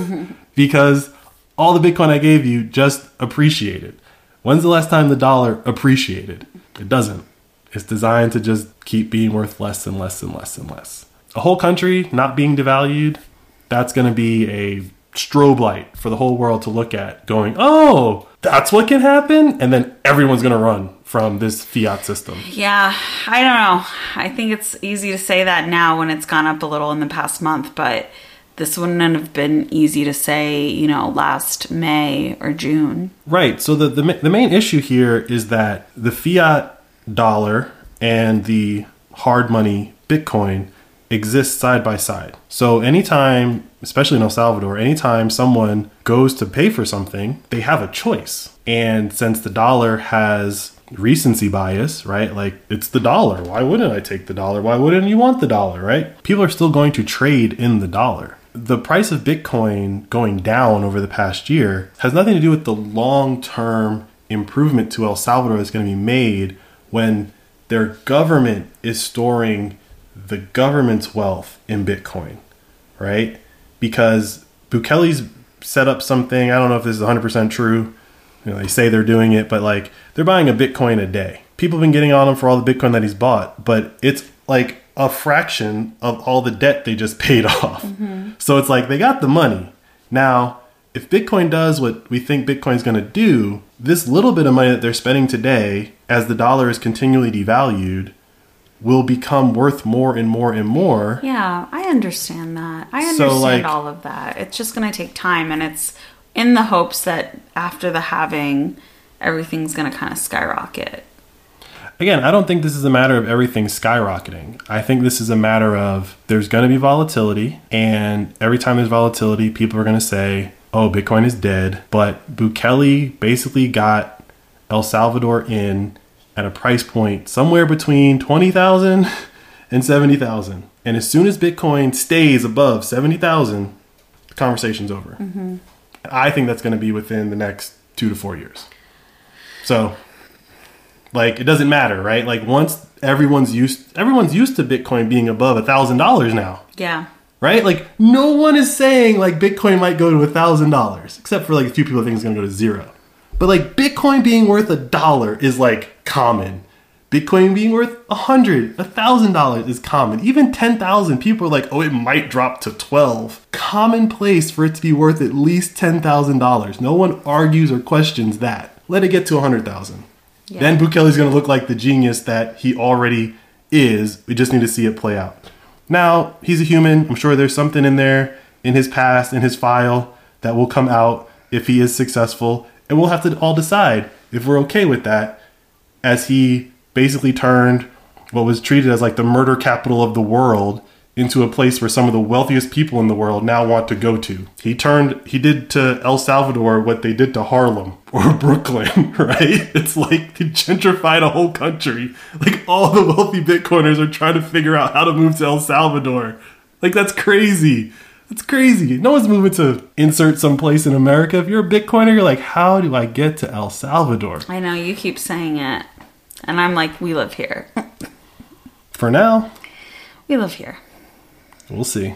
*laughs* because all the Bitcoin I gave you just appreciated. When's the last time the dollar appreciated? It doesn't. It's designed to just keep being worth less and less and less and less. A whole country not being devalued, that's going to be a strobe light for the whole world to look at, going, oh, that's what can happen. And then everyone's going to run from this fiat system. Yeah, I don't know. I think it's easy to say that now when it's gone up a little in the past month, but this wouldn't have been easy to say, you know, last May or June. Right. So the, the the main issue here is that the fiat dollar and the hard money Bitcoin exist side by side. So anytime, especially in El Salvador, anytime someone goes to pay for something, they have a choice. And since the dollar has recency bias, right? Like it's the dollar. Why wouldn't I take the dollar? Why wouldn't you want the dollar, right? People are still going to trade in the dollar. The price of Bitcoin going down over the past year has nothing to do with the long term improvement to El Salvador that's going to be made when their government is storing the government's wealth in Bitcoin, right? Because Bukele's set up something, I don't know if this is 100% true. You know, they say they're doing it, but like they're buying a Bitcoin a day. People have been getting on him for all the Bitcoin that he's bought, but it's like a fraction of all the debt they just *laughs* paid off. Mm-hmm. So it's like they got the money. Now, if Bitcoin does what we think Bitcoin's going to do, this little bit of money that they're spending today, as the dollar is continually devalued, will become worth more and more and more. Yeah, I understand that. I understand so, like, all of that. It's just going to take time, and it's in the hopes that after the halving, everything's going to kind of skyrocket. Again, I don't think this is a matter of everything skyrocketing. I think this is a matter of there's going to be volatility, and every time there's volatility, people are going to say, oh, Bitcoin is dead. But Bukele basically got El Salvador in at a price point somewhere between 20,000 *laughs* and 70,000. And as soon as Bitcoin stays above 70,000, the conversation's over. Mm-hmm. I think that's going to be within the next two to four years. So, like, it doesn't matter, right? Like, once everyone's used, everyone's used to Bitcoin being above a thousand dollars now. Yeah. Right? Like, no one is saying like Bitcoin might go to a thousand dollars, except for like a few people think it's going to go to zero. But like Bitcoin being worth a dollar is like common. Bitcoin being worth a hundred, a thousand dollars is common. Even ten thousand, people are like, oh, it might drop to twelve. Commonplace for it to be worth at least ten thousand dollars. No one argues or questions that. Let it get to a hundred thousand. Yeah. Then Bukele's gonna look like the genius that he already is. We just need to see it play out. Now, he's a human. I'm sure there's something in there in his past, in his file, that will come out if he is successful and we'll have to all decide if we're okay with that as he basically turned what was treated as like the murder capital of the world into a place where some of the wealthiest people in the world now want to go to. He turned he did to El Salvador what they did to Harlem *laughs* or Brooklyn, *laughs* right? It's like he gentrified a whole country. Like all the wealthy Bitcoiners are trying to figure out how to move to El Salvador. Like that's crazy. It's crazy. No one's moving to insert someplace in America. If you're a Bitcoiner, you're like, how do I get to El Salvador? I know, you keep saying it. And I'm like, we live here. *laughs* For now, we live here. We'll see.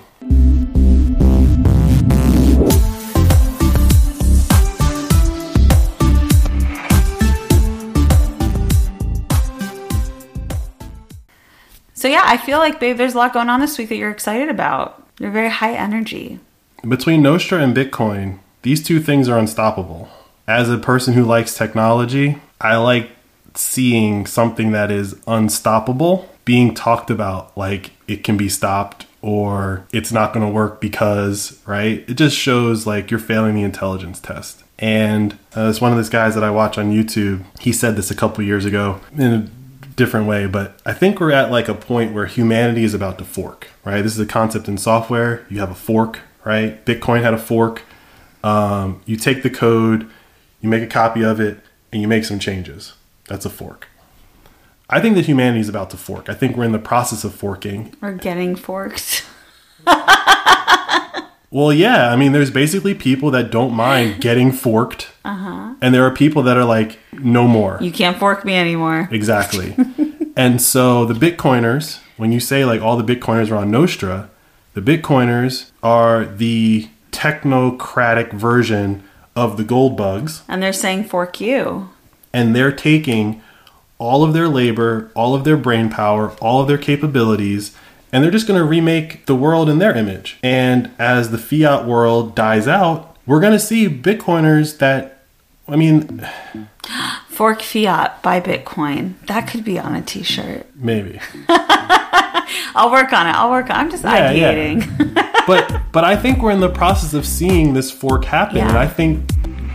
So yeah, I feel like babe, there's a lot going on this week that you're excited about. You're very high energy. Between Nostr and Bitcoin, these two things are unstoppable. As a person who likes technology, I like seeing something that is unstoppable being talked about like it can be stopped or it's not going to work because, right? It just shows like you're failing the intelligence test. And uh, it's one of those guys that I watch on YouTube. He said this a couple years ago in a different way, but I think we're at like a point where humanity is about to fork, right? This is a concept in software. You have a fork, right? Bitcoin had a fork. Um, you take the code, you make a copy of it, and you make some changes. That's a fork. I think that humanity is about to fork. I think we're in the process of forking. We're getting forked. well, yeah. I mean, there's basically people that don't mind getting forked. Uh-huh. And there are people that are like, no more. You can't fork me anymore. Exactly. *laughs* and so the Bitcoiners, when you say like all the Bitcoiners are on Nostr, the Bitcoiners are the technocratic version of the gold bugs. And they're saying fork you. And they're taking all of their labor, all of their brain power, all of their capabilities, and they're just going to remake the world in their image. And as the fiat world dies out, we're going to see Bitcoiners that, I mean, *gasps* Fork Fiat buy Bitcoin. That could be on a t shirt. Maybe. *laughs* I'll work on it. I'll work on it. I'm just yeah, ideating. Yeah. but but I think we're in the process of seeing this fork happen, Yeah. and I think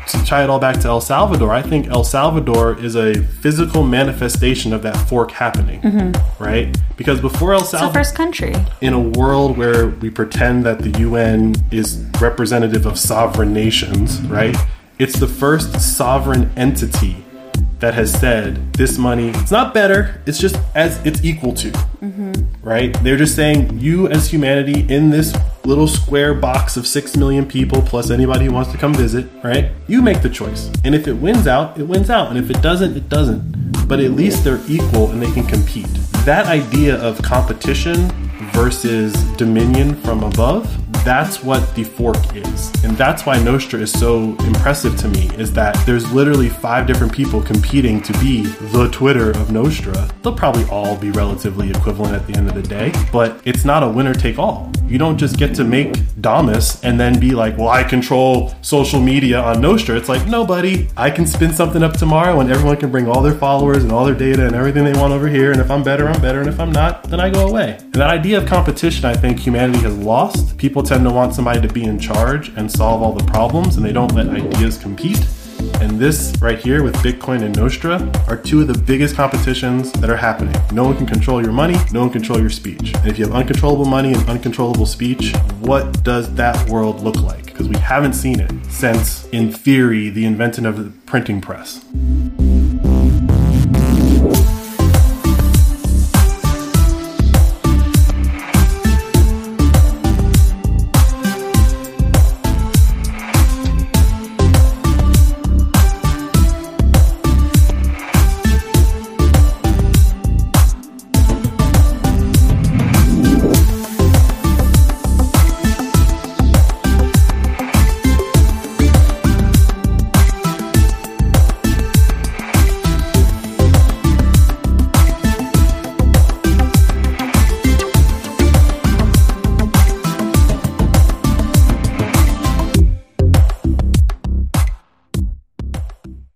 to tie it all back to El Salvador, I think El Salvador is a physical manifestation of that fork happening, mm-hmm. right? Because before El Salvador, first country. in a world where we pretend that the UN is representative of sovereign nations, right? It's the first sovereign entity that has said this money it's not better it's just as it's equal to right? They're just saying you as humanity in this little square box of 6 million people plus anybody who wants to come visit right? You make the choice. And if it wins out it wins out. And if it doesn't it doesn't. But at least they're equal and they can compete. That idea of competition versus dominion from above that's what the fork is. And that's why nostr is so impressive to me is that there's literally five different people competing to be the twitter of nostr. They'll probably all be relatively equivalent at the end of the day but it's not a winner take all you don't just get to make damus and then be like well i control social media on nostr. It's like no buddy i can spin something up tomorrow and everyone can bring all their followers and all their data and everything they want over here. And if i'm better i'm better. And if i'm not then i go away. And that idea of competition i think humanity has lost. People tend to want somebody to be in charge and solve all the problems and they don't let ideas compete and this right here with Bitcoin and Nostr are two of the biggest competitions that are happening. No one can control your money, no one can control your speech. And if you have uncontrollable money and uncontrollable speech, what does that world look like? Because we haven't seen it since, in theory, the invention of the printing press.